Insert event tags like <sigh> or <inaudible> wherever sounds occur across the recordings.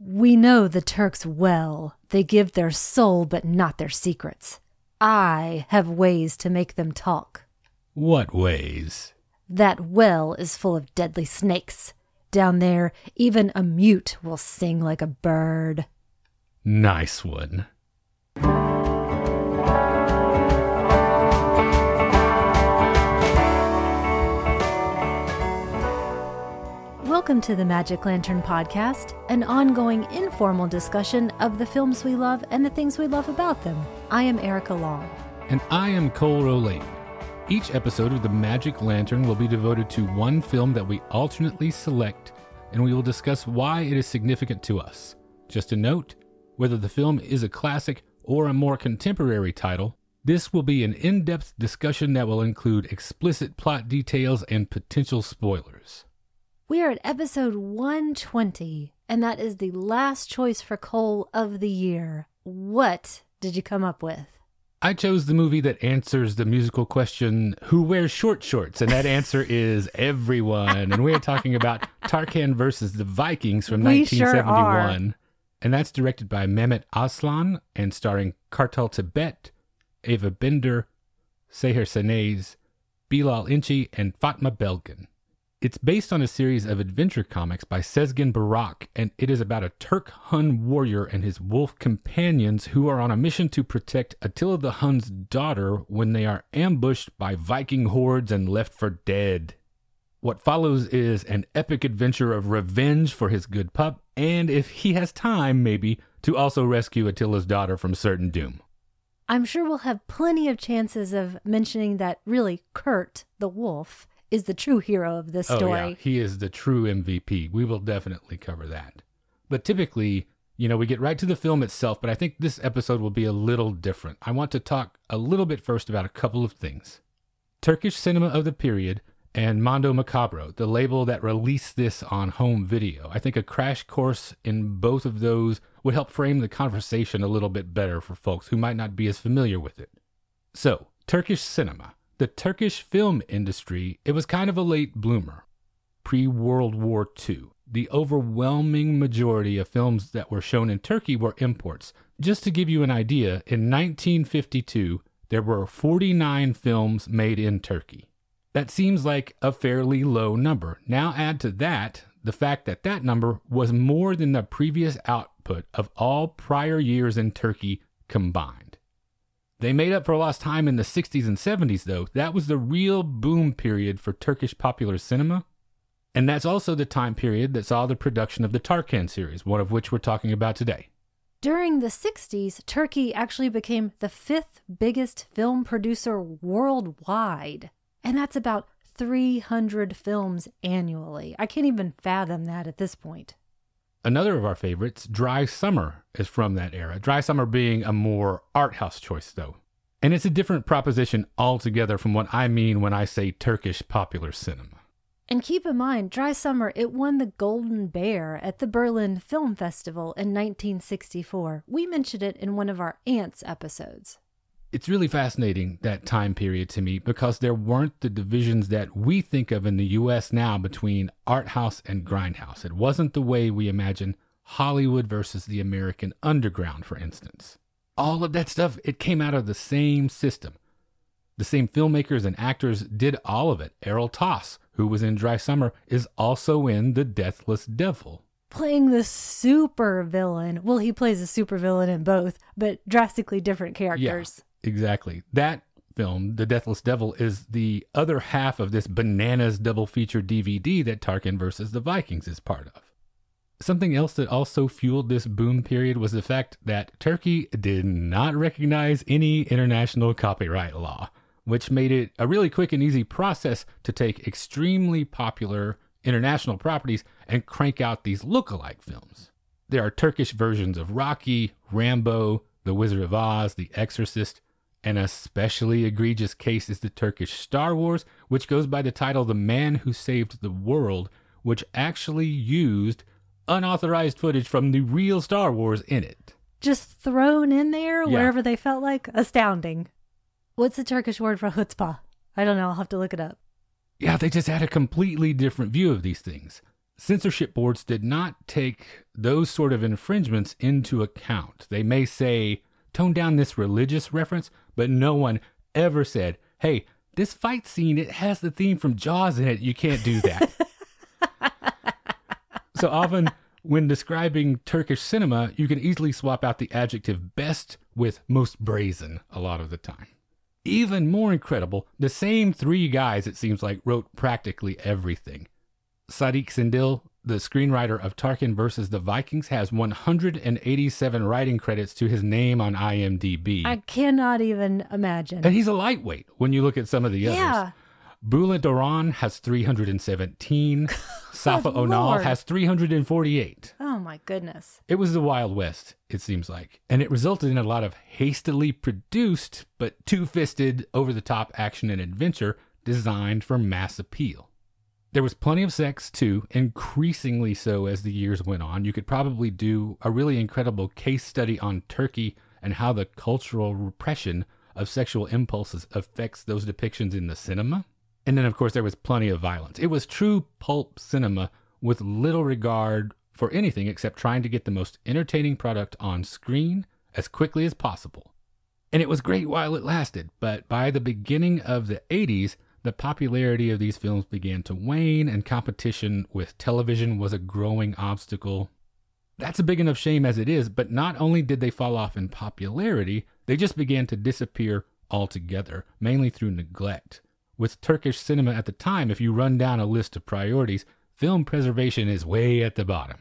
We know the Turks well. They give their soul, but not their secrets. I have ways to make them talk. What ways? That well is full of deadly snakes. Down there, even a mute will sing like a bird. Nice one. Welcome to the Magic Lantern Podcast, an ongoing informal discussion of the films we love and the things we love about them. I am Erica Long. And I am Cole Rolane. Each episode of the Magic Lantern will be devoted to one film that we alternately select, and we will discuss why it is significant to us. Just a note whether the film is a classic or a more contemporary title, this will be an in depth discussion that will include explicit plot details and potential spoilers. We are at episode 120, and that is the last choice for Cole of the year. What did you come up with? I chose the movie that answers the musical question, Who wears short shorts? And that answer <laughs> is everyone. and we're talking about Tarkan versus the Vikings from We 1971. sure and that's directed by Mehmet Aslan and starring Kartal Tibet, Ava Bender, Seher Seniz, Bilal Inci, and Fatma Belgen. It's based on a series of adventure comics by Sezgin Burak, and it is about a Turk Hun warrior and his wolf companions who are on a mission to protect Attila the Hun's daughter when they are ambushed by Viking hordes and left for dead. What follows is an epic adventure of revenge for his good pup, and if he has time, maybe, to also rescue Attila's daughter from certain doom. I'm sure we'll have plenty of chances of mentioning that really Kurt, the wolf, is the true hero of this story. Oh, yeah, he is the true MVP. We will definitely cover that. But typically, you know, we get right to the film itself, but I think this episode will be a little different. I want to talk a little bit first about a couple of things Turkish cinema of the period and Mondo Macabro, the label that released this on home video. I think a crash course in both of those would help frame the conversation a little bit better for folks who might not be as familiar with it. So, Turkish cinema. The Turkish film industry, it was kind of a late bloomer. Pre World War II, the overwhelming majority of films that were shown in Turkey were imports. Just to give you an idea, in 1952, there were 49 films made in Turkey. That seems like a fairly low number. Now add to that the fact that that number was more than the previous output of all prior years in Turkey combined. They made up for lost time in the 60s and 70s, though. That was the real boom period for Turkish popular cinema. And that's also the time period that saw the production of the Tarkan series, one of which we're talking about today. During the 60s, Turkey actually became the fifth biggest film producer worldwide. And that's about 300 films annually. I can't even fathom that at this point. Another of our favorites, Dry Summer, is from that era. Dry Summer being a more art house choice, though. And it's a different proposition altogether from what I mean when I say Turkish popular cinema. And keep in mind, Dry Summer, it won the Golden Bear at the Berlin Film Festival in 1964. We mentioned it in one of our Ants episodes. It's really fascinating, that time period to me, because there weren't the divisions that we think of in the US now between art house and grindhouse. It wasn't the way we imagine Hollywood versus the American underground, for instance. All of that stuff, it came out of the same system. The same filmmakers and actors did all of it. Erol Tas, who was in Dry Summer, is also in The Deathless Devil. Playing the super villain. Well, he plays a super villain in both, but drastically different characters. Exactly. That film, The Deathless Devil, is the other half of this bananas double feature DVD that Tarkan versus the Vikings is part of. Something else that also fueled this boom period was the fact that Turkey did not recognize any international copyright law, which made it a really quick and easy process to take extremely popular international properties and crank out these look-alike films. There are Turkish versions of Rocky, Rambo, The Wizard of Oz, The Exorcist. An especially egregious case is the Turkish Star Wars, which goes by the title The Man Who Saved the World, which actually used unauthorized footage from the real Star Wars in it. Just thrown in there Yeah. wherever they felt like. Astounding. What's the Turkish word for chutzpah? I don't know. I'll have to look it up. Yeah, they just had a completely different view of these things. censorship boards did not take those sort of infringements into account. They may say, tone down this religious reference, but no one ever said, hey, this fight scene, it has the theme from Jaws in it. You can't do that. <laughs> so often, when describing Turkish cinema, you can easily swap out the adjective best with most brazen a lot of the time. Even more incredible, the same three guys, it seems like, wrote practically everything. Sadik Sendil, the screenwriter of Tarkan versus the Vikings, has 187 writing credits to his name on IMDb. I cannot even imagine. And he's a lightweight when you look at some of the others. Yeah. Bulent Oran has 317. <laughs> Safa Onal has 348. Oh my goodness. It was the Wild West, it seems like. And it resulted in a lot of hastily produced, but two fisted, over the top action and adventure designed for mass appeal. There was plenty of sex, too, increasingly so as the years went on. You could probably do a really incredible case study on Turkey and how the cultural repression of sexual impulses affects those depictions in the cinema. And then, of course, there was plenty of violence. It was true pulp cinema with little regard for anything except trying to get the most entertaining product on screen as quickly as possible. And it was great while it lasted, but by the beginning of the 80s, the popularity of these films began to wane, and competition with television was a growing obstacle. That's a big enough shame as it is, but not only did they fall off in popularity, they just began to disappear altogether, mainly through neglect. With Turkish cinema at the time, if you run down a list of priorities, film preservation is way at the bottom.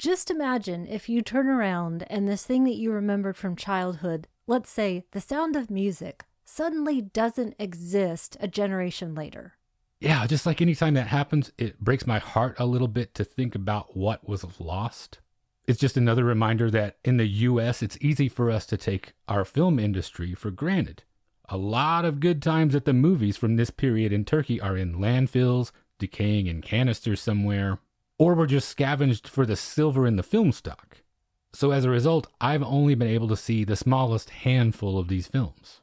Just imagine if you turn around and this thing that you remembered from childhood, let's say the sound of music, suddenly doesn't exist a generation later. Yeah, just like anytime that happens, it breaks my heart a little bit to think about what was lost. It's just another reminder that in the US, it's easy for us to take our film industry for granted. A lot of good times at the movies from this period in Turkey are in landfills, decaying in canisters somewhere, or were just scavenged for the silver in the film stock. So as a result, I've only been able to see the smallest handful of these films.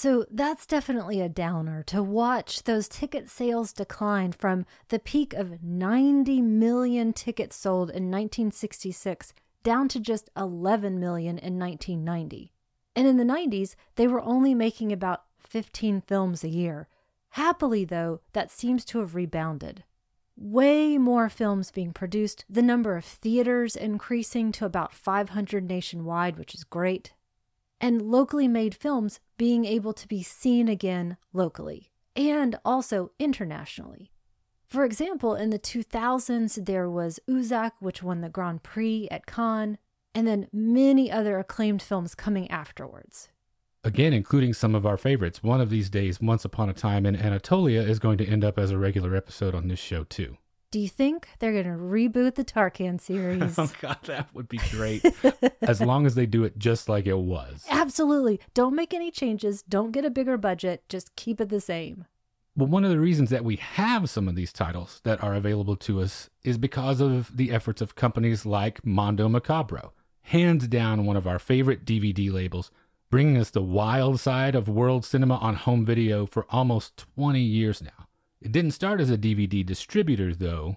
So that's definitely a downer to watch those ticket sales decline from the peak of 90 million tickets sold in 1966 down to just 11 million in 1990. And in the 90s, they were only making about 15 films a year. Happily, though, that seems to have rebounded. Way more films being produced, the number of theaters increasing to about 500 nationwide, which is great and locally made films being able to be seen again locally and also internationally. For example, in the 2000s, there was Uzak, which won the Grand Prix at Cannes, and then many other acclaimed films coming afterwards. Again, including some of our favorites. One of these days, Once Upon a Time in Anatolia is going to end up as a regular episode on this show, too. Do you think they're going to reboot the Tarkan <laughs> series? Oh, God, that would be great. as long as they do it just like it was. Absolutely. Don't make any changes. Don't get a bigger budget. Just keep it the same. Well, one of the reasons that we have some of these titles that are available to us is because of the efforts of companies like Mondo Macabro, hands down one of our favorite DVD labels, bringing us the wild side of world cinema on home video for almost 20 years now. It didn't start as a DVD distributor, though.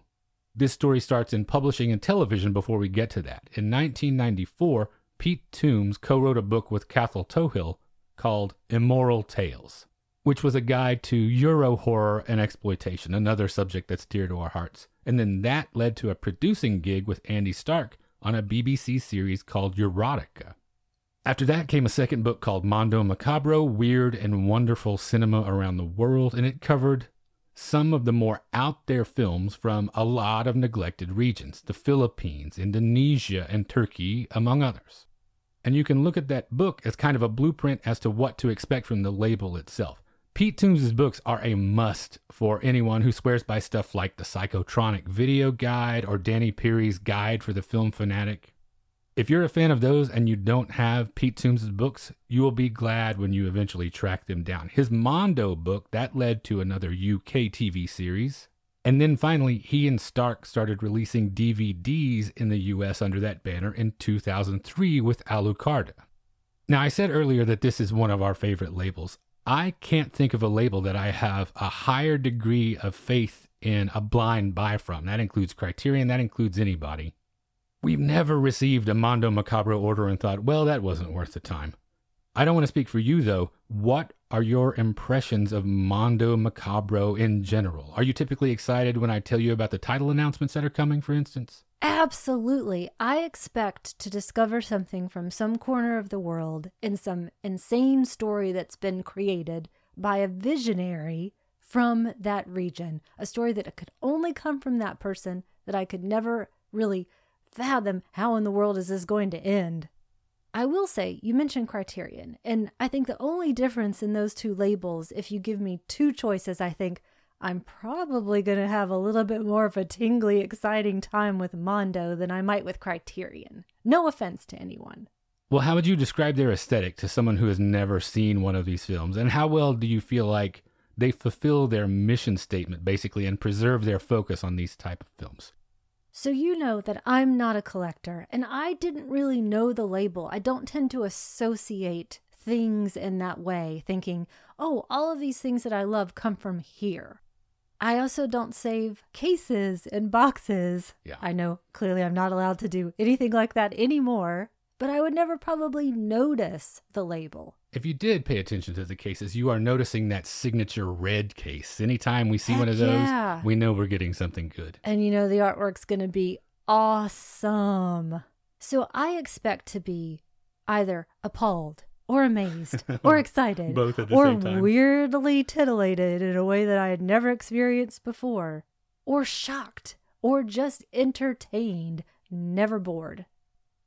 This story starts in publishing and television before we get to that. In 1994, Pete Tombs co wrote a book with Cathal Tohill called Immoral Tales, which was a guide to Euro horror and exploitation, another subject that's dear to our hearts. And then that led to a producing gig with Andy Starke on a BBC series called Erotica. After that came a second book called Mondo Macabro Weird and Wonderful Cinema Around the World, and it covered some of the more out there films from a lot of neglected regions the Philippines, Indonesia, and Turkey, among others. And you can look at that book as kind of a blueprint as to what to expect from the label itself. Pete Tombs' books are a must for anyone who swears by stuff like the Psychotronic Video Guide or Danny Peary's Guide for the Film Fanatic. If you're a fan of those and you don't have Pete Tombs' books, you will be glad when you eventually track them down. His Mondo book, that led to another UK TV series. And then finally, he and Starke started releasing DVDs in the US under that banner in 2003 with Alucarda. Now, I said earlier that this is one of our favorite labels. I can't think of a label that I have a higher degree of faith in a blind buy from. That includes Criterion, that includes anybody. We've never received a Mondo Macabro order and thought, well, that wasn't worth the time. I don't want to speak for you though. What are your impressions of Mondo Macabro in general? Are you typically excited when I tell you about the title announcements that are coming, for instance? Absolutely. I expect to discover something from some corner of the world in some insane story that's been created by a visionary from that region, a story that could only come from that person, that I could never really fathom how in the world is this going to end. I will say, you mentioned Criterion, and I think the only difference in those two labels, if you give me two choices, I think I'm probably going to have a little bit more of a tingly, exciting time with Mondo than I might with Criterion. No offense to anyone. Well, how would you describe their aesthetic to someone who has never seen one of these films? And how well do you feel like they fulfill their mission statement, basically, and preserve their focus on these type of films? So, you know that I'm not a collector, and I didn't really know the label. I don't tend to associate things in that way, thinking, oh, all of these things that I love come from here. I also don't save cases and boxes. Yeah. I know clearly I'm not allowed to do anything like that anymore, but I would never probably notice the label. If you did pay attention to the cases, you are noticing that signature red case. Anytime we see one of those, yeah. we know we're getting something good. And you know, the artwork's going to be awesome. So I expect to be either appalled or amazed <laughs> or excited Both at the or same time. weirdly titillated in a way that I had never experienced before, or shocked or just entertained, never bored.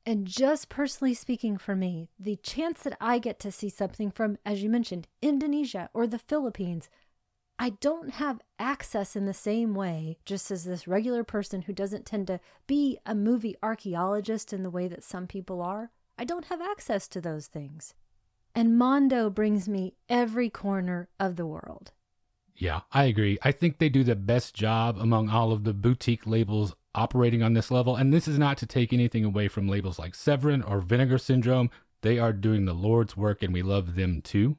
And just personally speaking for me, the chance that I get to see something from, as you mentioned, Indonesia or the Philippines, I don't have access in the same way, just as this regular person who doesn't tend to be a movie archaeologist in the way that some people are. I don't have access to those things. And Mondo brings me every corner of the world. Yeah, I agree. I think they do the best job among all of the boutique labels operating on this level. And this is not to take anything away from labels like Severin or Vinegar Syndrome. They are doing the Lord's work and we love them too.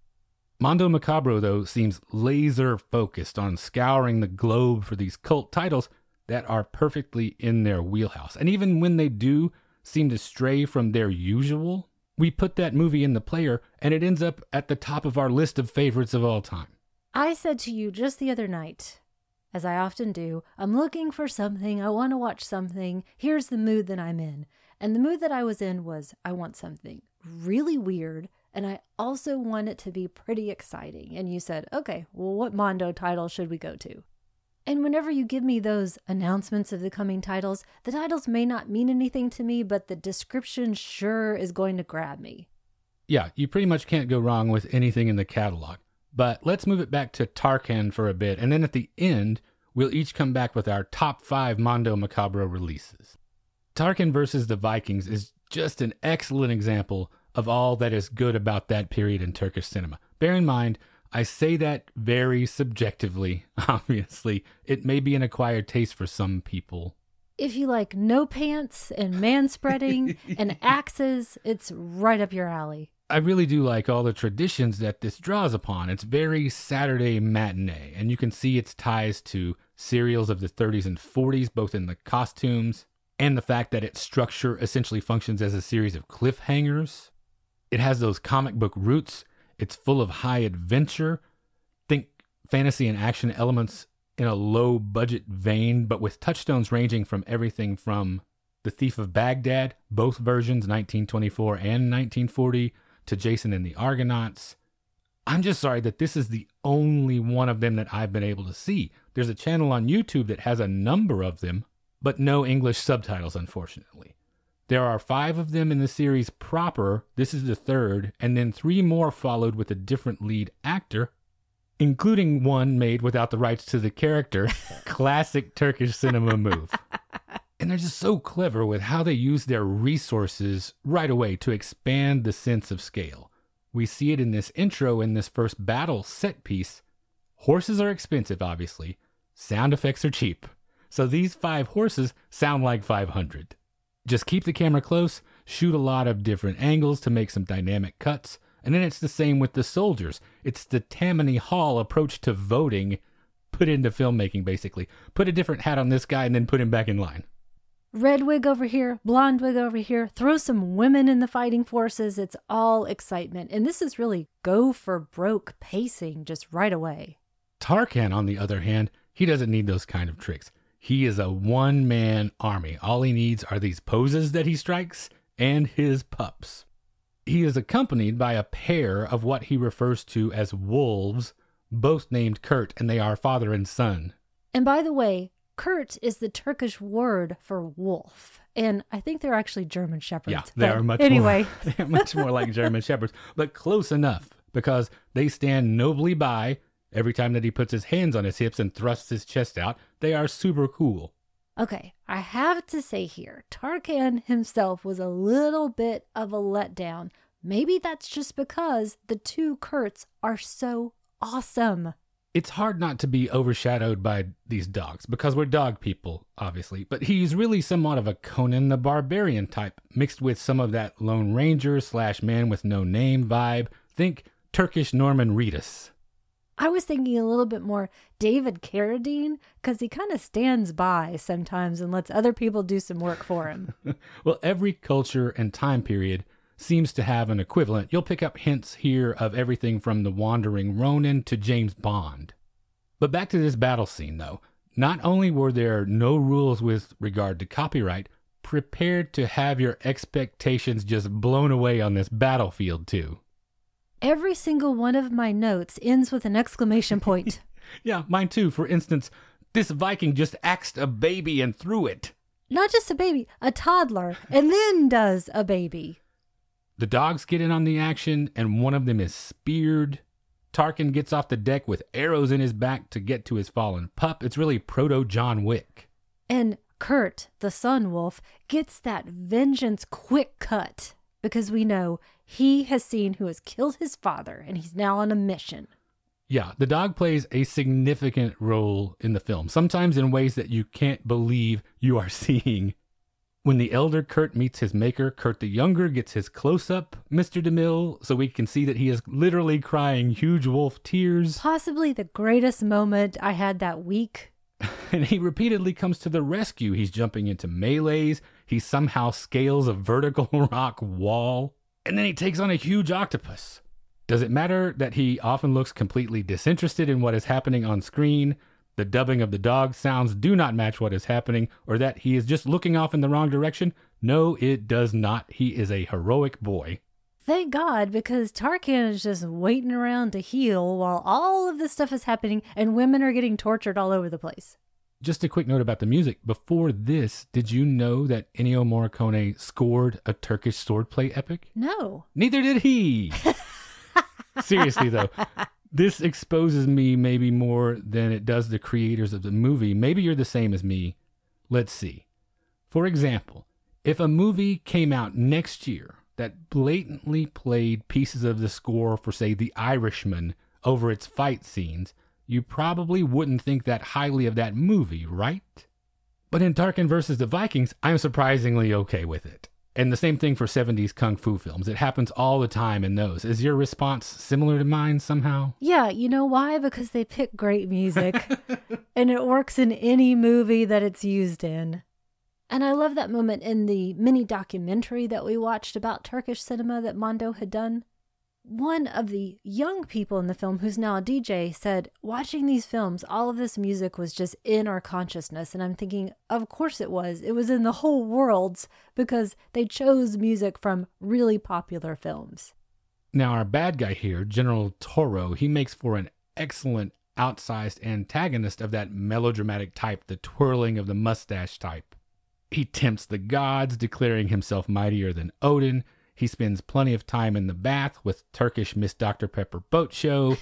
Mondo Macabro, though, seems laser focused on scouring the globe for these cult titles that are perfectly in their wheelhouse. And even when they do seem to stray from their usual, we put that movie in the player and it ends up at the top of our list of favorites of all time. I said to you just the other night, as I often do, I'm looking for something, I want to watch something, here's the mood that I'm in. And the mood that I was in was I want something really weird, and I also want it to be pretty exciting. And you said, okay, well, what Mondo title should we go to? And whenever you give me those announcements of the coming titles, the titles may not mean anything to me, but the description sure is going to grab me. Yeah, you pretty much can't go wrong with anything in the catalog. But let's move it back to Tarkan for a bit, and then at the end, we'll each come back with our top five Mondo Macabro releases. Tarkan versus the Vikings is just an excellent example of all that is good about that period in Turkish cinema. Bear in mind, I say that very subjectively, <laughs> obviously. It may be an acquired taste for some people. If you like no pants and man spreading <laughs> and axes, it's right up your alley. I really do like all the traditions that this draws upon. It's very Saturday matinee, and you can see its ties to serials of the 30s and 40s, both in the costumes and the fact that its structure essentially functions as a series of cliffhangers. It has those comic book roots. It's full of high adventure. Think fantasy and action elements in a low budget vein, but with touchstones ranging from everything from The Thief of Baghdad, both versions, 1924 and 1940, to Jason and the Argonauts. I'm just sorry that this is the only one of them that I've been able to see. There's a channel on YouTube that has a number of them, but no English subtitles, unfortunately. There are five of them in the series proper. This is the third, and then three more followed with a different lead actor, including one made without the rights to the character. <laughs> Classic Turkish cinema move. <laughs> And they're just so clever with how they use their resources right away to expand the sense of scale. We see it in this intro in this first battle set piece. Horses are expensive, obviously. Sound effects are cheap. So these five horses sound like 500. Just keep the camera close, shoot a lot of different angles to make some dynamic cuts, and then it's the same with the soldiers. It's the Tammany Hall approach to voting put into filmmaking, basically. Put a different hat on this guy and then put him back in line. Red wig over here, blonde wig over here, throw some women in the fighting forces. It's all excitement. And this is really go for broke pacing just right away. Tarkan, on the other hand, he doesn't need those kind of tricks. He is a one man army. All he needs are these poses that he strikes and his pups. He is accompanied by a pair of what he refers to as wolves, both named Kurt, and they are father and son. And by the way, Kurt is the Turkish word for wolf. And I think they're actually German shepherds. Yeah, they are much anyway. more, <laughs> they are much more like German <laughs> shepherds, but close enough because they stand nobly by every time that he puts his hands on his hips and thrusts his chest out. They are super cool. Okay, I have to say here, Tarkan himself was a little bit of a letdown. Maybe that's just because the two Kurts are so awesome. It's hard not to be overshadowed by these dogs because we're dog people, obviously, but he's really somewhat of a Conan the Barbarian type, mixed with some of that Lone Ranger slash man with no name vibe. Think Turkish Norman Reedus. I was thinking a little bit more David Carradine because he kind of stands by sometimes and lets other people do some work for him. <laughs> well, every culture and time period seems to have an equivalent. You'll pick up hints here of everything from the Wandering Ronin to James Bond. But back to this battle scene, though. Not only were there no rules with regard to copyright, prepared to have your expectations just blown away on this battlefield, too. Every single one of my notes ends with an exclamation point. <laughs> yeah, mine too. For instance, this Viking just axed a baby and threw it. Not just a baby, a toddler, and then does a baby. The dogs get in on the action, and one of them is speared. Tarkan gets off the deck with arrows in his back to get to his fallen pup. It's really proto John Wick. And Kurt, the Son Wolf, gets that vengeance quick cut because we know he has seen who has killed his father and he's now on a mission. Yeah, the dog plays a significant role in the film, sometimes in ways that you can't believe you are <laughs> seeing. When the elder Kurt meets his maker, Kurt the younger gets his close up, Mr. DeMille, so we can see that he is literally crying huge wolf tears. Possibly the greatest moment I had that week. <laughs> and he repeatedly comes to the rescue. He's jumping into melees, he somehow scales a vertical <laughs> rock wall, and then he takes on a huge octopus. Does it matter that he often looks completely disinterested in what is happening on screen? The dubbing of the dog sounds do not match what is happening, or that he is just looking off in the wrong direction. No, it does not. He is a heroic boy. Thank God, because Tarkan is just waiting around to heal while all of this stuff is happening and women are getting tortured all over the place. Just a quick note about the music. Before this, did you know that Ennio Morricone scored a Turkish swordplay epic? No. Neither did he. <laughs> Seriously, though, this exposes me maybe more than it does the creators of the movie. Maybe you're the same as me. Let's see. For example, if a movie came out next year that blatantly played pieces of the score for, say, The Irishman over its fight scenes, you probably wouldn't think that highly of that movie, right? But in Tarkan versus the Vikings, I'm surprisingly okay with it. And the same thing for 70s kung fu films. It happens all the time in those. Is your response similar to mine somehow? Yeah, you know why? Because they pick great music <laughs> and it works in any movie that it's used in. And I love that moment in the mini documentary that we watched about Turkish cinema that Mondo had done one of the young people in the film, who's now a DJ, said, Watching these films, all of this music was just in our consciousness. And I'm thinking, Of course it was. It was in the whole world's because they chose music from really popular films. Now, our bad guy here, General Toro, he makes for an excellent outsized antagonist of that melodramatic type, the twirling of the mustache type. He tempts the gods, declaring himself mightier than Odin he spends plenty of time in the bath with Turkish Miss Dr. Pepper boat show.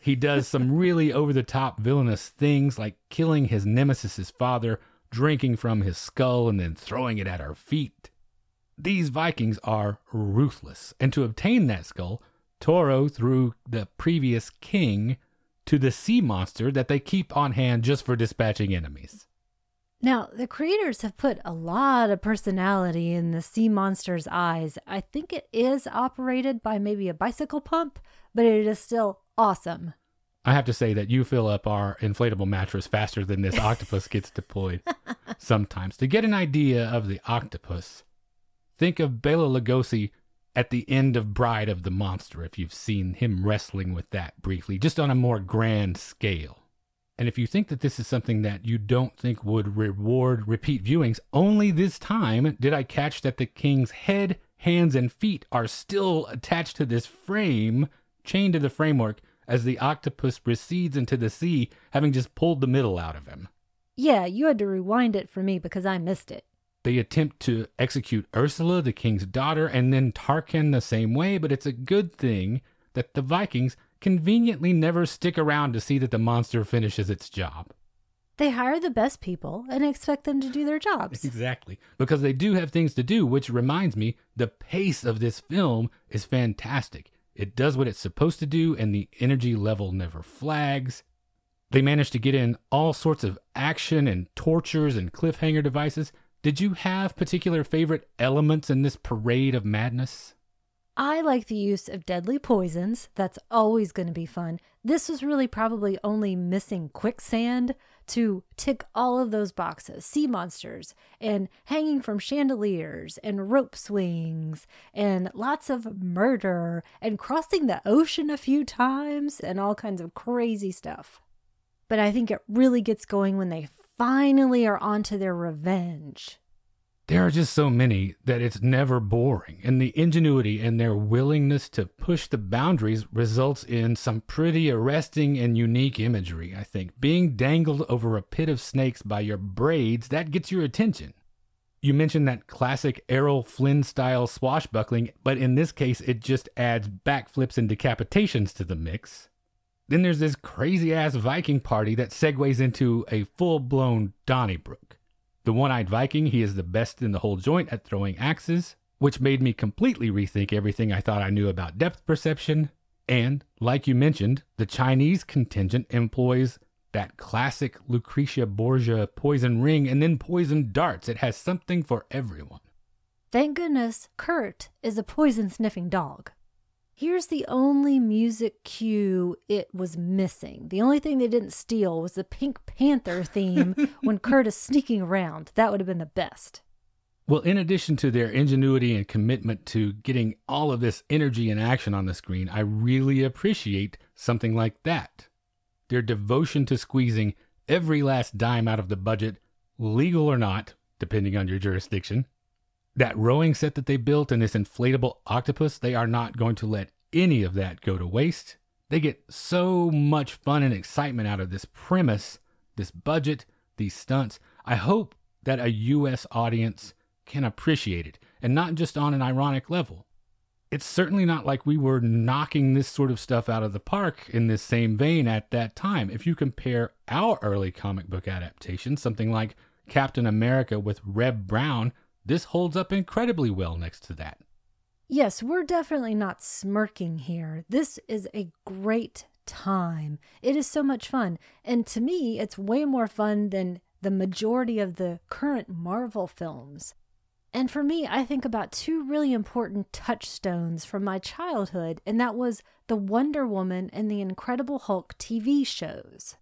He does some <laughs> really over the top villainous things like killing his nemesis's father, drinking from his skull, and then throwing it at our feet. These Vikings are ruthless, and to obtain that skull, Toro threw the previous king to the sea monster that they keep on hand just for dispatching enemies. Now, the creators have put a lot of personality in the sea monster's eyes. I think it is operated by maybe a bicycle pump, but it is still awesome. I have to say that you fill up our inflatable mattress faster than this octopus gets deployed <laughs> sometimes. To get an idea of the octopus, think of Bela Lugosi at the end of Bride of the Monster, if you've seen him wrestling with that briefly, just on a more grand scale. And if you think that this is something that you don't think would reward repeat viewings, only this time did I catch that the king's head, hands, and feet are still attached to this frame, chained to the framework, as the octopus recedes into the sea, having just pulled the middle out of him. Yeah, you had to rewind it for me because I missed it. They attempt to execute Ursula, the king's daughter, and then Tarkan the same way, but it's a good thing that the Vikings conveniently never stick around to see that the monster finishes its job. They hire the best people and expect them to do their jobs. <laughs> Exactly. Because they do have things to do, which reminds me the pace of this film is fantastic. It does what it's supposed to do, and the energy level never flags. They manage to get in all sorts of action and tortures and cliffhanger devices. Did you have particular favorite elements in this parade of madness? I like the use of deadly poisons. That's always going to be fun. This was really probably only missing quicksand to tick all of those boxes sea monsters, and hanging from chandeliers, and rope swings, and lots of murder, and crossing the ocean a few times, and all kinds of crazy stuff. But I think it really gets going when they finally are onto their revenge. There are just so many that it's never boring, and the ingenuity and their willingness to push the boundaries results in some pretty arresting and unique imagery, I think. Being dangled over a pit of snakes by your braids, that gets your attention. You mentioned that classic Errol Flynn style swashbuckling, but in this case, it just adds backflips and decapitations to the mix. Then there's this crazy ass Viking party that segues into a full blown Donnybrook. The one eyed Viking, he is the best in the whole joint at throwing axes, which made me completely rethink everything I thought I knew about depth perception. And, like you mentioned, the Chinese contingent employs that classic Lucretia Borgia poison ring and then poison darts. It has something for everyone. Thank goodness Kurt is a poison sniffing dog. Here's the only music cue it was missing. The only thing they didn't steal was the Pink Panther theme <laughs> when Kurt is sneaking around. That would have been the best. Well, in addition to their ingenuity and commitment to getting all of this energy and action on the screen, I really appreciate something like that. Their devotion to squeezing every last dime out of the budget, legal or not, depending on your jurisdiction, that rowing set that they built and this inflatable octopus, they are not going to let any of that go to waste. They get so much fun and excitement out of this premise, this budget, these stunts. I hope that a US audience can appreciate it and not just on an ironic level. It's certainly not like we were knocking this sort of stuff out of the park in this same vein at that time. If you compare our early comic book adaptations, something like Captain America with Reb Brown, this holds up incredibly well next to that. Yes, we're definitely not smirking here. This is a great time. It is so much fun. And to me, it's way more fun than the majority of the current Marvel films. And for me, I think about two really important touchstones from my childhood, and that was the Wonder Woman and the Incredible Hulk TV shows.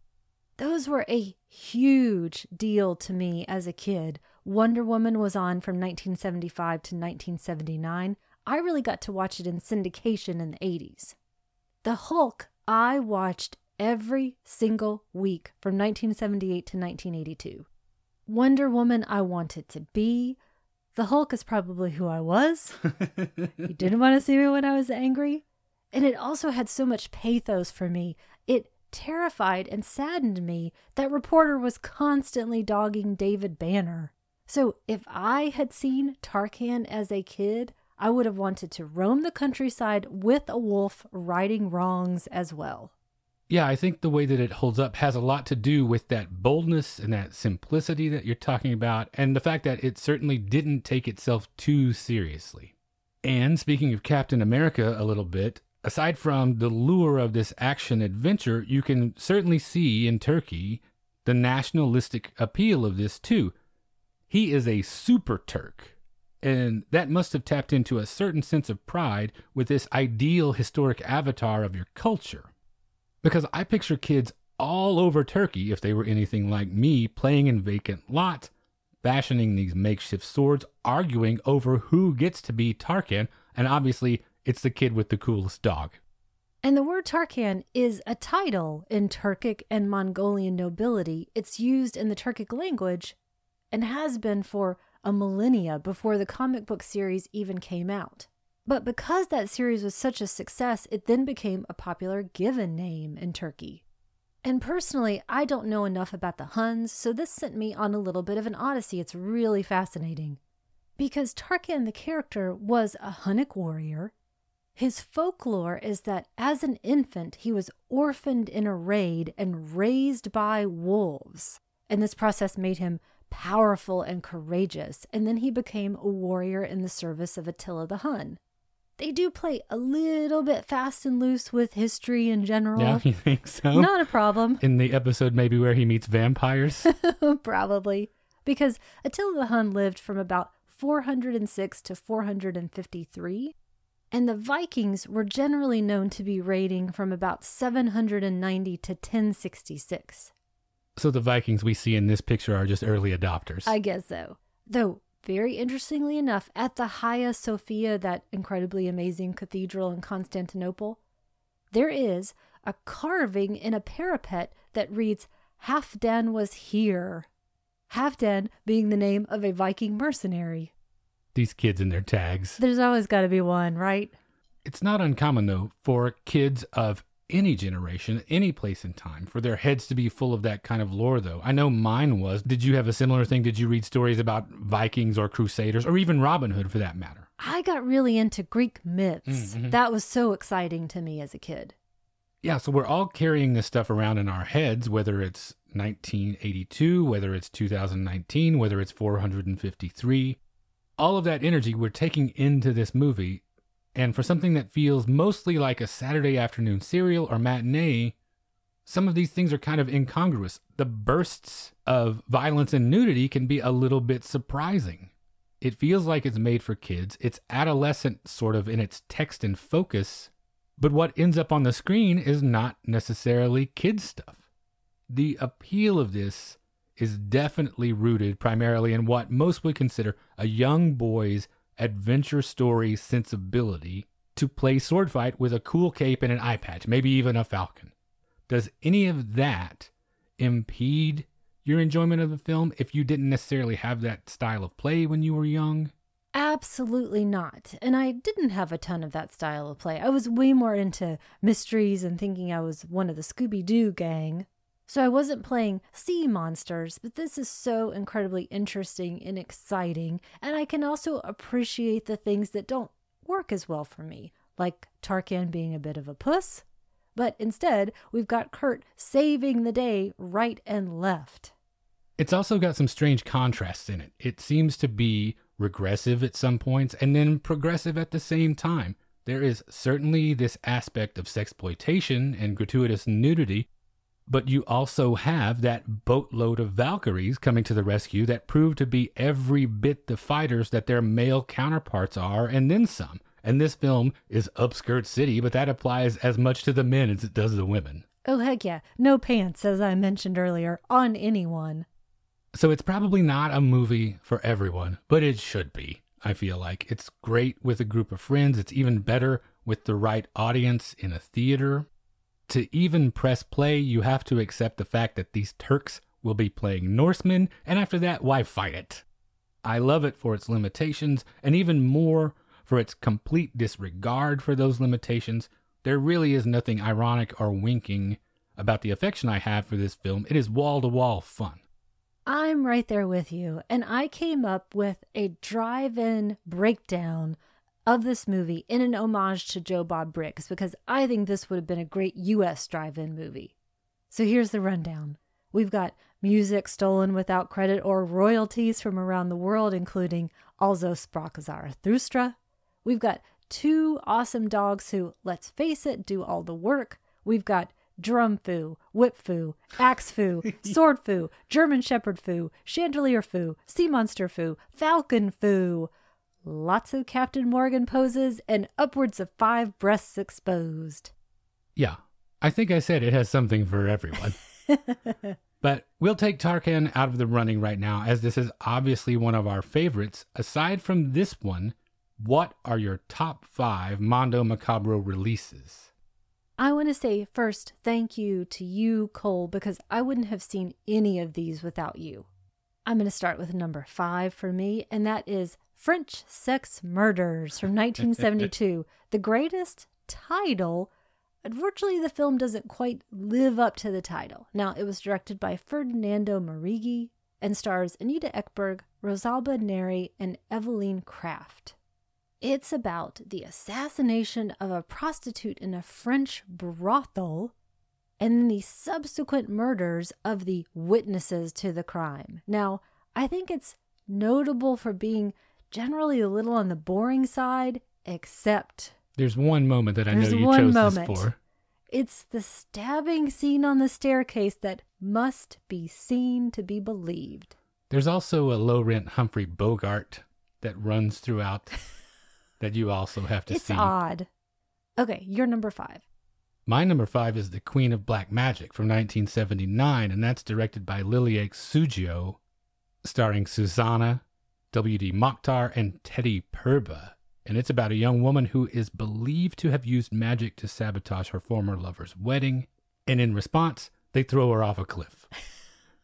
Those were a huge deal to me as a kid. Wonder Woman was on from 1975 to 1979. I really got to watch it in syndication in the 80s. The Hulk, I watched every single week from 1978 to 1982. Wonder Woman, I wanted to be. The Hulk is probably who I was. <laughs> you didn't want to see me when I was angry. And it also had so much pathos for me. It terrified and saddened me that reporter was constantly dogging David Banner. So if I had seen Tarkan as a kid, I would have wanted to roam the countryside with a wolf righting wrongs as well. Yeah, I think the way that it holds up has a lot to do with that boldness and that simplicity that you're talking about, and the fact that it certainly didn't take itself too seriously. And speaking of Captain America a little bit, aside from the lure of this action adventure, you can certainly see in Turkey the nationalistic appeal of this too. He is a super Turk. And that must have tapped into a certain sense of pride with this ideal historic avatar of your culture. Because I picture kids all over Turkey, if they were anything like me, playing in vacant lots, fashioning these makeshift swords, arguing over who gets to be Tarkan, and obviously it's the kid with the coolest dog. And the word Tarkan is a title in Turkic and Mongolian nobility. It's used in the Turkic language and has been for a millennia before the comic book series even came out. But because that series was such a success, it then became a popular given name in Turkey. And personally, I don't know enough about the Huns, so this sent me on a little bit of an odyssey. It's really fascinating. Because Tarkan, the character, was a Hunnic warrior. His folklore is that as an infant, he was orphaned in a raid and raised by wolves. And this process made him powerful and courageous, and then he became a warrior in the service of Attila the Hun. They do play a little bit fast and loose with history in general. Yeah, <laughs> you think so? Not a problem. In the episode maybe where he meets vampires? <laughs> Probably. Because Attila the Hun lived from about 406 to 453, and the Vikings were generally known to be raiding from about 790 to 1066. So the Vikings we see in this picture are just early adopters. I guess so. Though, very interestingly enough, at the Hagia Sophia, that incredibly amazing cathedral in Constantinople, there is a carving in a parapet that reads, Halfdan was here. Halfdan being the name of a Viking mercenary. These kids and their tags. There's always got to be one, right? It's not uncommon, though, for kids of any generation, any place in time, for their heads to be full of that kind of lore, though. I know mine was. Did you have a similar thing? Did you read stories about Vikings or Crusaders or even Robin Hood for that matter? I got really into Greek myths. Mm-hmm. That was so exciting to me as a kid. Yeah, so we're all carrying this stuff around in our heads, whether it's 1982, whether it's 2019, whether it's 453. All of that energy we're taking into this movie and for something that feels mostly like a Saturday afternoon serial or matinee, some of these things are kind of incongruous. The bursts of violence and nudity can be a little bit surprising. It feels like it's made for kids. It's adolescent, sort of, in its text and focus. But what ends up on the screen is not necessarily kid stuff. The appeal of this is definitely rooted primarily in what most would consider a young boy's adventure story sensibility to play sword fight with a cool cape and an eye patch, maybe even a falcon. Does any of that impede your enjoyment of the film if you didn't necessarily have that style of play when you were young? Absolutely not. And I didn't have a ton of that style of play. I was way more into mysteries and thinking I was one of the Scooby Doo gang. So I wasn't playing sea monsters, but this is so incredibly interesting and exciting. And I can also appreciate the things that don't work as well for me, like Tarkan being a bit of a puss. But instead, we've got Kurt saving the day right and left. It's also got some strange contrasts in it. It seems to be regressive at some points and then progressive at the same time. There is certainly this aspect of sexploitation and gratuitous nudity, but you also have that boatload of Valkyries coming to the rescue that prove to be every bit the fighters that their male counterparts are, and then some. And this film is upskirt city, but that applies as much to the men as it does the women. Oh, heck yeah. No pants, as I mentioned earlier, on anyone. So it's probably not a movie for everyone, but it should be. I feel like it's great with a group of friends. It's even better with the right audience in a theater. To even press play, you have to accept the fact that these Turks will be playing Norsemen, and after that, why fight it? I love it for its limitations, and even more for its complete disregard for those limitations. There really is nothing ironic or winking about the affection I have for this film. It is wall to wall fun. I'm right there with you, and I came up with a drive in breakdown of this movie in an homage to Joe Bob Briggs because I think this would have been a great US drive in movie. So here's the rundown we've got music stolen without credit or royalties from around the world, including Also sprach Zarathustra. We've got two awesome dogs who, let's face it, do all the work. We've got drum foo, whip foo, axe foo, <laughs> sword foo, German shepherd foo, chandelier foo, sea monster foo, falcon foo. Lots of Captain Morgan poses and upwards of five breasts exposed. Yeah, I think I said it has something for everyone. <laughs> but we'll take Tarkan out of the running right now, as this is obviously one of our favorites. Aside from this one, what are your top five Mondo Macabro releases? I want to say first thank you to you, Cole, because I wouldn't have seen any of these without you. I'm going to start with number five for me, and that is French Sex Murders from 1972, <laughs> the greatest title. Unfortunately, the film doesn't quite live up to the title. Now, it was directed by Ferdinando Merighi and stars Anita Ekberg, Rosalba Neri, and Evelyne Kraft. It's about the assassination of a prostitute in a French brothel and the subsequent murders of the witnesses to the crime. Now, I think it's notable for being generally a little on the boring side, except there's one moment that I know you chose moment. this for. It's the stabbing scene on the staircase that must be seen to be believed. There's also a low rent Humphrey Bogart that runs throughout <laughs> that you also have to it's see. It's odd. Okay, you're number five. My number five is The Queen of Black Magic from 1979, and that's directed by Liliek Sudjio, starring Suzzanna, W.D. Mokhtar, and Teddy Purba. And it's about a young woman who is believed to have used magic to sabotage her former lover's wedding. And in response, they throw her off a cliff.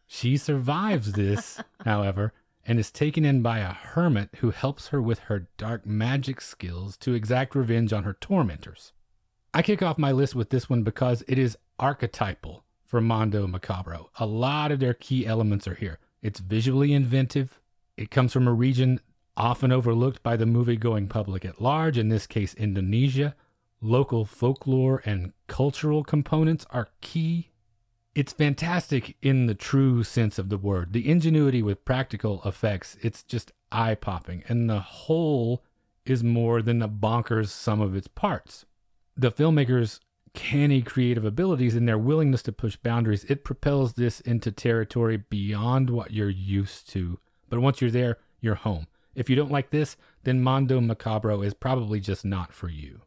She survives this, <laughs> however, and is taken in by a hermit who helps her with her dark magic skills to exact revenge on her tormentors. I kick off my list with this one because it is archetypal for Mondo Macabro. A lot of their key elements are here. It's visually inventive. It comes from a region often overlooked by the movie going public at large, in this case, Indonesia. Local folklore and cultural components are key it's fantastic in the true sense of the word. The ingenuity with practical effects, it's just eye popping. And the whole is more than the bonkers sum of its parts. The filmmakers' canny creative abilities and their willingness to push boundaries, it propels this into territory beyond what you're used to. But once you're there, you're home. If you don't like this, then Mondo Macabro is probably just not for you.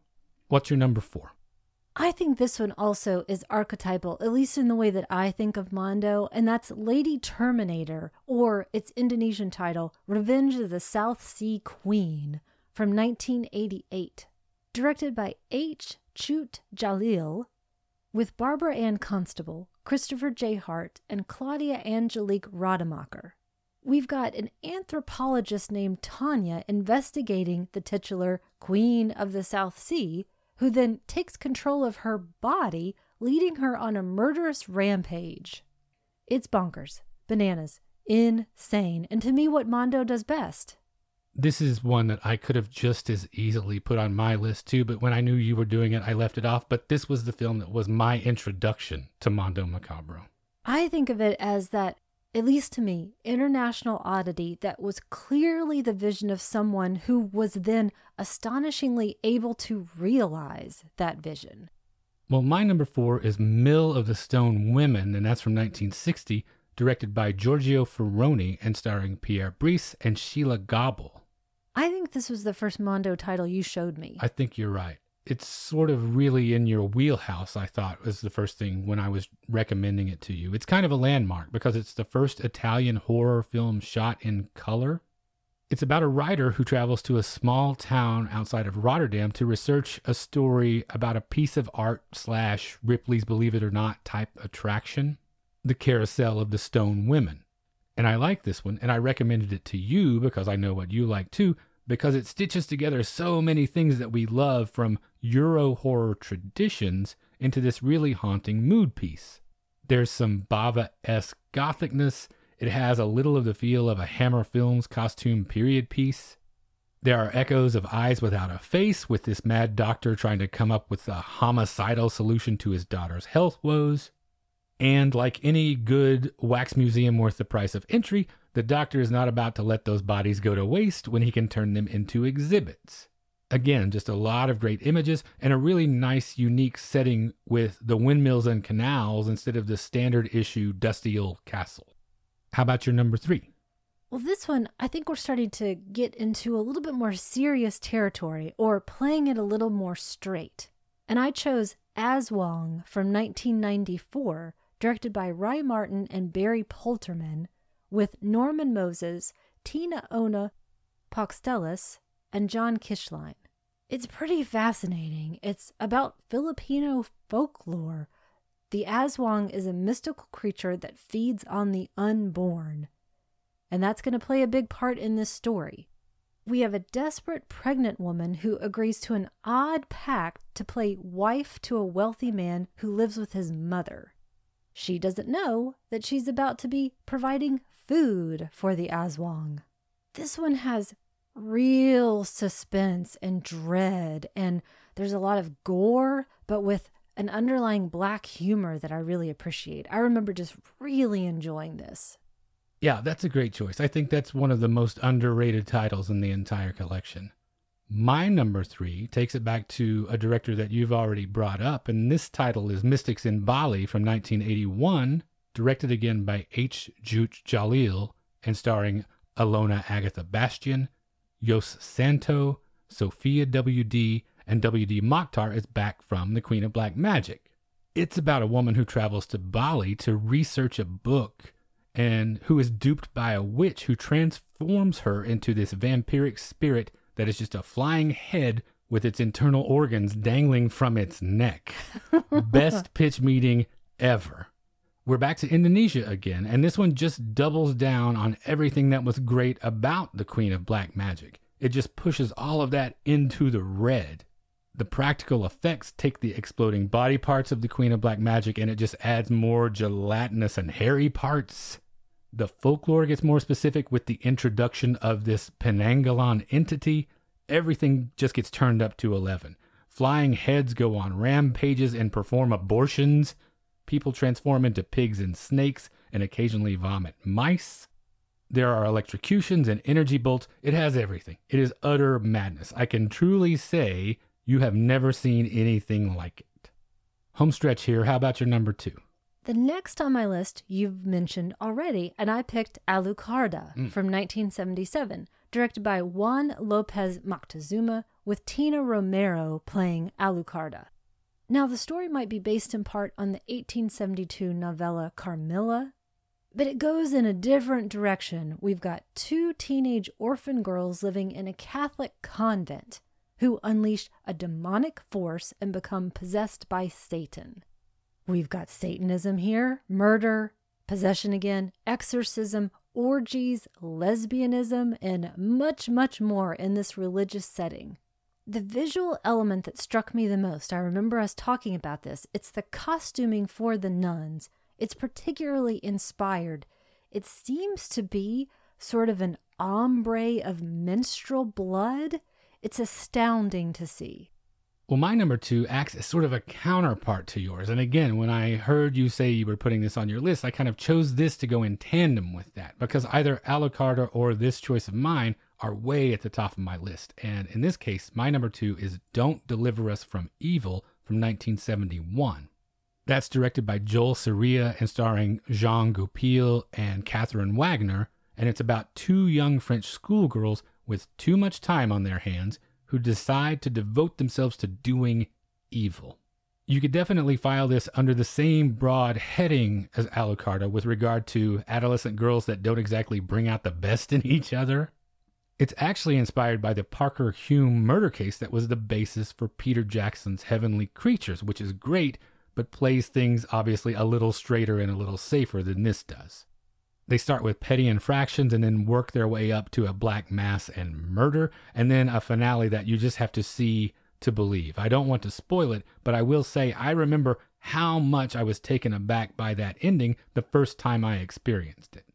What's your number four? I think this one also is archetypal, at least in the way that I think of Mondo, and that's Lady Terminator, or its Indonesian title, Revenge of the South Sea Queen, from 1988. Directed by H. Tjut Djalil, with Barbara Ann Constable, Christopher J. Hart, and Claudia Angelique Rademacher. We've got an anthropologist named Tanya investigating the titular Queen of the South Sea who then takes control of her body, leading her on a murderous rampage. It's bonkers, bananas, insane, and to me, what Mondo does best. This is one that I could have just as easily put on my list too, but when I knew you were doing it, I left it off. But this was the film that was my introduction to Mondo Macabro. I think of it as that at least to me, international oddity that was clearly the vision of someone who was then astonishingly able to realize that vision. Well, my number four is Mill of the Stone Women, and that's from 1960, directed by Giorgio Ferroni and starring Pierre Brice and Scilla Gabel. I think this was the first Mondo title you showed me. I think you're right it's sort of really in your wheelhouse, I thought was the first thing when I was recommending it to you. It's kind of a landmark because it's the first Italian horror film shot in color. It's about a writer who travels to a small town outside of Rotterdam to research a story about a piece of art slash Ripley's Believe It or Not type attraction, the Carousel of the Stone Women. And I like this one, and I recommended it to you because I know what you like too, because it stitches together so many things that we love from Euro horror traditions into this really haunting mood piece. There's some Bava esque gothicness. It has a little of the feel of a Hammer Films costume period piece. There are echoes of Eyes Without a Face, with this mad doctor trying to come up with a homicidal solution to his daughter's health woes. And like any good wax museum worth the price of entry, the doctor is not about to let those bodies go to waste when he can turn them into exhibits. Again, just a lot of great images and a really nice, unique setting with the windmills and canals instead of the standard issue dusty old castle. How about your number three? Well, this one, I think we're starting to get into a little bit more serious territory or playing it a little more straight. And I chose Aswang from 1994, directed by Wrye Martin and Barry Poltermann, with Norman Moses, Tina Ona Paukstelis, and John Kishline. It's pretty fascinating. It's about Filipino folklore. The Aswang is a mystical creature that feeds on the unborn. And that's going to play a big part in this story. We have a desperate pregnant woman who agrees to an odd pact to play wife to a wealthy man who lives with his mother. She doesn't know that she's about to be providing food for the Aswang. This one has real suspense and dread, and there's a lot of gore, but with an underlying black humor that I really appreciate. I remember just really enjoying this. Yeah, that's a great choice. I think that's one of the most underrated titles in the entire collection. My number three takes it back to a director that you've already brought up, and this title is Mystics in Bali from 1981, directed again by H. Tjut Djalil and starring Alona Agatha Bastian, Yos Santo, Sophia W.D., and W.D. Mokhtar is back from The Queen of Black Magic. It's about a woman who travels to Bali to research a book and who is duped by a witch who transforms her into this vampiric spirit that is just a flying head with its internal organs dangling from its neck. <laughs> Best pitch meeting ever. We're back to Indonesia again, and this one just doubles down on everything that was great about the Queen of Black Magic. It just pushes all of that into the red. The practical effects take the exploding body parts of the Queen of Black Magic and it just adds more gelatinous and hairy parts. The folklore gets more specific with the introduction of this Penanggalan entity. Everything just gets turned up to 11. Flying heads go on rampages and perform abortions. People transform into pigs and snakes and occasionally vomit mice. There are electrocutions and energy bolts. It has everything. It is utter madness. I can truly say you have never seen anything like it. Homestretch here. How about your number two? The next on my list you've mentioned already, and I picked Alucarda mm. from 1977, directed by Juan Lopez Moctezuma, with Tina Romero playing Alucarda. Now, the story might be based in part on the 1872 novella Carmilla, but it goes in a different direction. We've got two teenage orphan girls living in a Catholic convent who unleash a demonic force and become possessed by Satan. We've got Satanism here, murder, possession again, exorcism, orgies, lesbianism, and much, much more in this religious setting. The visual element that struck me the most, I remember us talking about this, it's the costuming for the nuns. It's particularly inspired. It seems to be sort of an ombre of menstrual blood. It's astounding to see. Well, my number two acts as sort of a counterpart to yours. And again, when I heard you say you were putting this on your list, I kind of chose this to go in tandem with that because either Alucarda or this choice of mine are way at the top of my list. And in this case, my number two is Don't Deliver Us from Evil from 1971. That's directed by Joël Séria and starring Jean Goupil and Catherine Wagner. And it's about two young French schoolgirls with too much time on their hands who decide to devote themselves to doing evil. You could definitely file this under the same broad heading as Alucarda uh, with regard to adolescent girls that don't exactly bring out the best in <laughs> each other. It's actually inspired by the Parker Hulme murder case that was the basis for Peter Jackson's Heavenly Creatures, which is great, but plays things obviously a little straighter and a little safer than this does. They start with petty infractions and then work their way up to a black mass and murder, and then a finale that you just have to see to believe. I don't want to spoil it, but I will say I remember how much I was taken aback by that ending the first time I experienced it.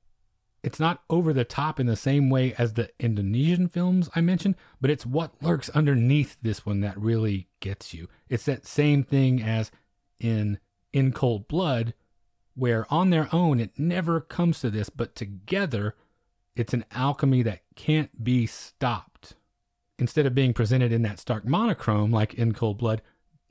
It's not over the top in the same way as the Indonesian films I mentioned, but it's what lurks underneath this one that really gets you. It's that same thing as in In Cold Blood, where on their own it never comes to this, but together it's an alchemy that can't be stopped. Instead of being presented in that stark monochrome like in Cold Blood,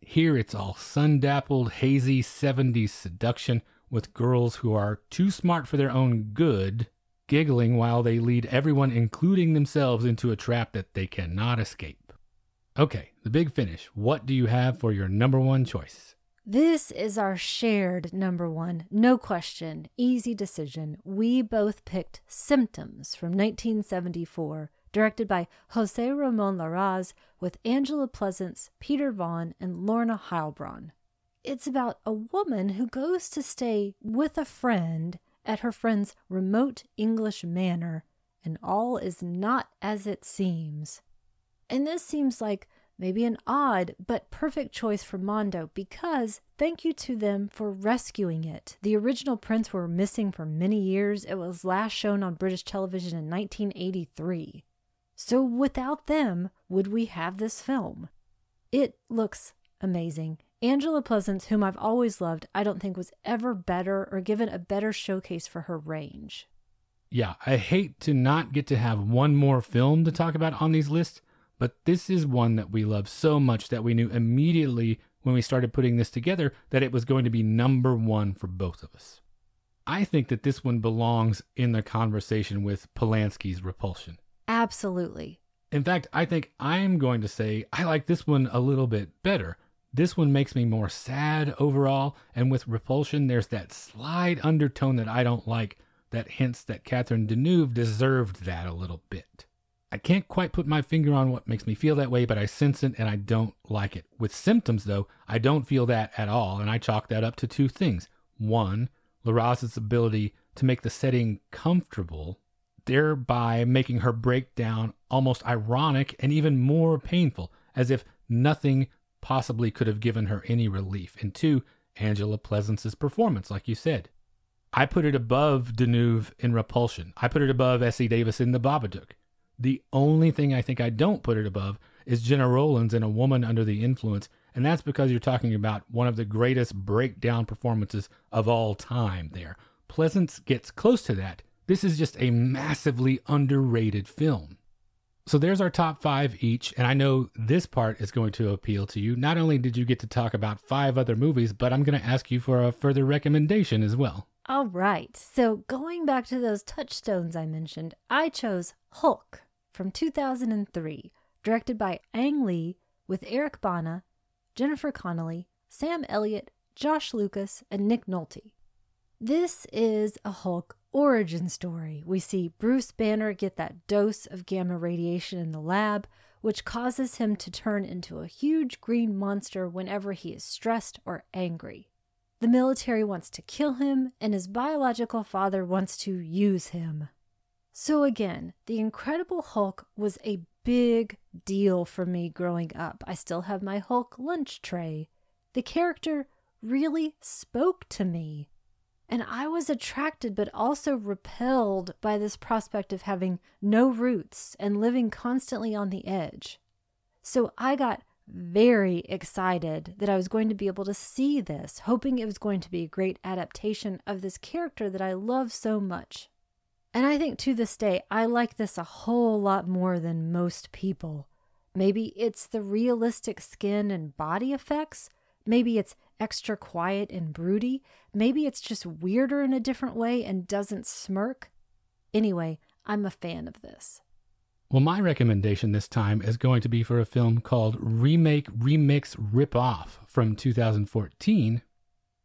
here it's all sun dappled, hazy 70s seduction with girls who are too smart for their own good giggling while they lead everyone, including themselves, into a trap that they cannot escape. Okay, the big finish. What do you have for your number one choice? This is our shared number one. No question. Easy decision. We both picked Symptoms from 1974, directed by Jose Ramon Larraz with Angela Pleasence, Peter Vaughan, and Lorna Heilbron. It's about a woman who goes to stay with a friend at her friend's remote English manor, and all is not as it seems. And this seems like maybe an odd but perfect choice for Mondo because thank you to them for rescuing it. The original prints were missing for many years. It was last shown on British television in 1983. So without them, would we have this film? It looks amazing. Angela Pleasence, whom I've always loved, I don't think was ever better or given a better showcase for her range. Yeah, I hate to not get to have one more film to talk about on these lists, but this is one that we love so much that we knew immediately when we started putting this together that it was going to be number one for both of us. I think that this one belongs in the conversation with Polanski's Repulsion. Absolutely. In fact, I think I'm going to say I like this one a little bit better this one makes me more sad overall, and with Repulsion, there's that slight undertone that I don't like that hints that Catherine Deneuve deserved that a little bit. I can't quite put my finger on what makes me feel that way, but I sense it and I don't like it. With symptoms, though, I don't feel that at all, and I chalk that up to two things. One, Larraz's ability to make the setting comfortable, thereby making her breakdown almost ironic and even more painful, as if nothing possibly could have given her any relief. And two, Angela Pleasence's performance, like you said. I put it above Deneuve in Repulsion. I put it above Essie Davis in The Babadook. The only thing I think I don't put it above is Gena Rowlands in A Woman Under the Influence, and that's because you're talking about one of the greatest breakdown performances of all time there. Pleasence gets close to that. This is just a massively underrated film. So there's our top five each, and I know this part is going to appeal to you. Not only did you get to talk about five other movies, but I'm going to ask you for a further recommendation as well. All right. So going back to those touchstones I mentioned, I chose Hulk from 2003, directed by Ang Lee with Eric Bana, Jennifer Connelly, Sam Elliott, Josh Lucas, and Nick Nolte. This is a Hulk origin story. We see Bruce Banner get that dose of gamma radiation in the lab, which causes him to turn into a huge green monster whenever he is stressed or angry. The military wants to kill him, and his biological father wants to use him. So, again, The Incredible Hulk was a big deal for me growing up. I still have my Hulk lunch tray. The character really spoke to me. And I was attracted but also repelled by this prospect of having no roots and living constantly on the edge. So I got very excited that I was going to be able to see this, hoping it was going to be a great adaptation of this character that I love so much. And I think to this day, I like this a whole lot more than most people. Maybe it's the realistic skin and body effects. Maybe it's extra quiet and broody. Maybe it's just weirder in a different way and doesn't smirk. Anyway, I'm a fan of this. Well, my recommendation this time is going to be for a film called Remake Remix Rip Off from 2014.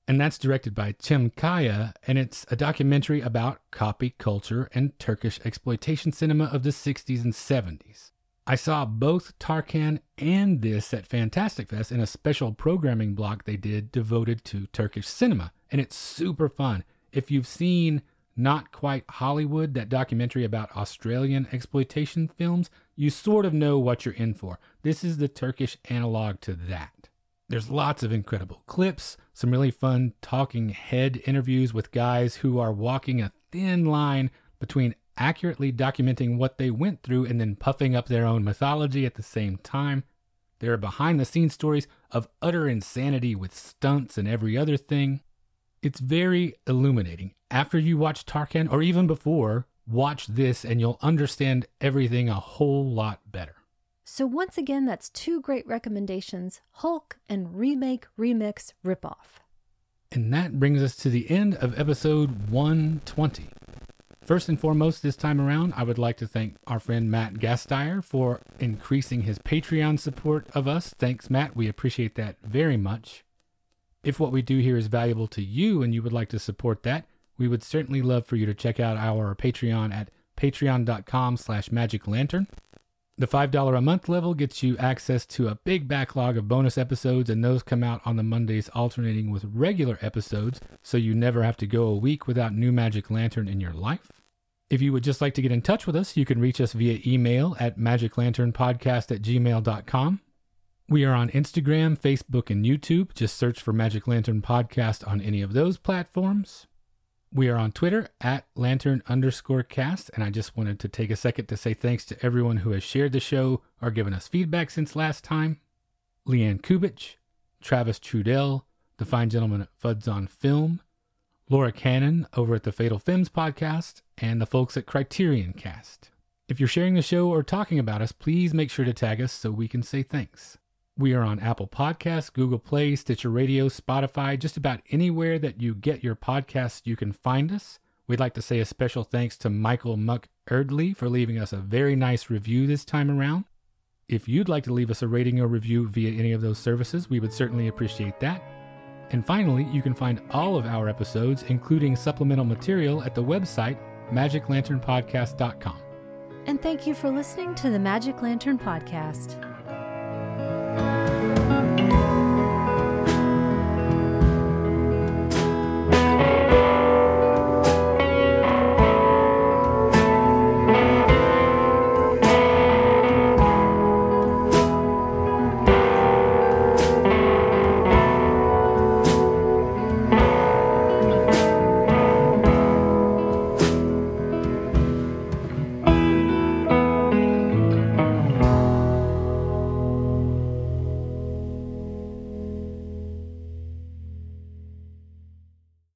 And that's directed by Tim Kaya, and it's a documentary about copy culture and Turkish exploitation cinema of the 60s and 70s. I saw both Tarkan and this at Fantastic Fest in a special programming block they did devoted to Turkish cinema, and it's super fun. If you've seen Not Quite Hollywood, that documentary about Australian exploitation films, you sort of know what you're in for. This is the Turkish analog to that. There's lots of incredible clips, some really fun talking head interviews with guys who are walking a thin line between accurately documenting what they went through and then puffing up their own mythology at the same time. There are behind the scenes stories of utter insanity with stunts and every other thing. It's very illuminating. After you watch Tarkan, or even before, watch this and you'll understand everything a whole lot better. So, once again, that's two great recommendations Hulk and Remake Remix Ripoff. And that brings us to the end of episode 120. First and foremost, this time around, I would like to thank our friend Matt Gasteyer for increasing his Patreon support of us. Thanks, Matt. We appreciate that very much. If what we do here is valuable to you and you would like to support that, we would certainly love for you to check out our Patreon at patreon.com slash magiclantern. The $5 a month level gets you access to a big backlog of bonus episodes, and those come out on the Mondays alternating with regular episodes, so you never have to go a week without new Magic Lantern in your life. If you would just like to get in touch with us, you can reach us via email at magiclanternpodcast at gmail.com. We are on Instagram, Facebook, and YouTube. Just search for Magic Lantern Podcast on any of those platforms. We are on Twitter at lantern underscore cast, and I just wanted to take a second to say thanks to everyone who has shared the show or given us feedback since last time. Leanne Kubich, Travis Trudell, the fine gentleman at Fuds on Film, Laura Cannon over at the Fatal Films podcast, and the folks at Criterion Cast. If you're sharing the show or talking about us, please make sure to tag us so we can say thanks. We are on Apple Podcasts, Google Play, Stitcher Radio, Spotify, just about anywhere that you get your podcasts, you can find us. We'd like to say a special thanks to Michael Muck Erdley for leaving us a very nice review this time around. If you'd like to leave us a rating or review via any of those services, we would certainly appreciate that. And finally, you can find all of our episodes, including supplemental material, at the website magiclanternpodcast.com. And thank you for listening to the Magic Lantern Podcast.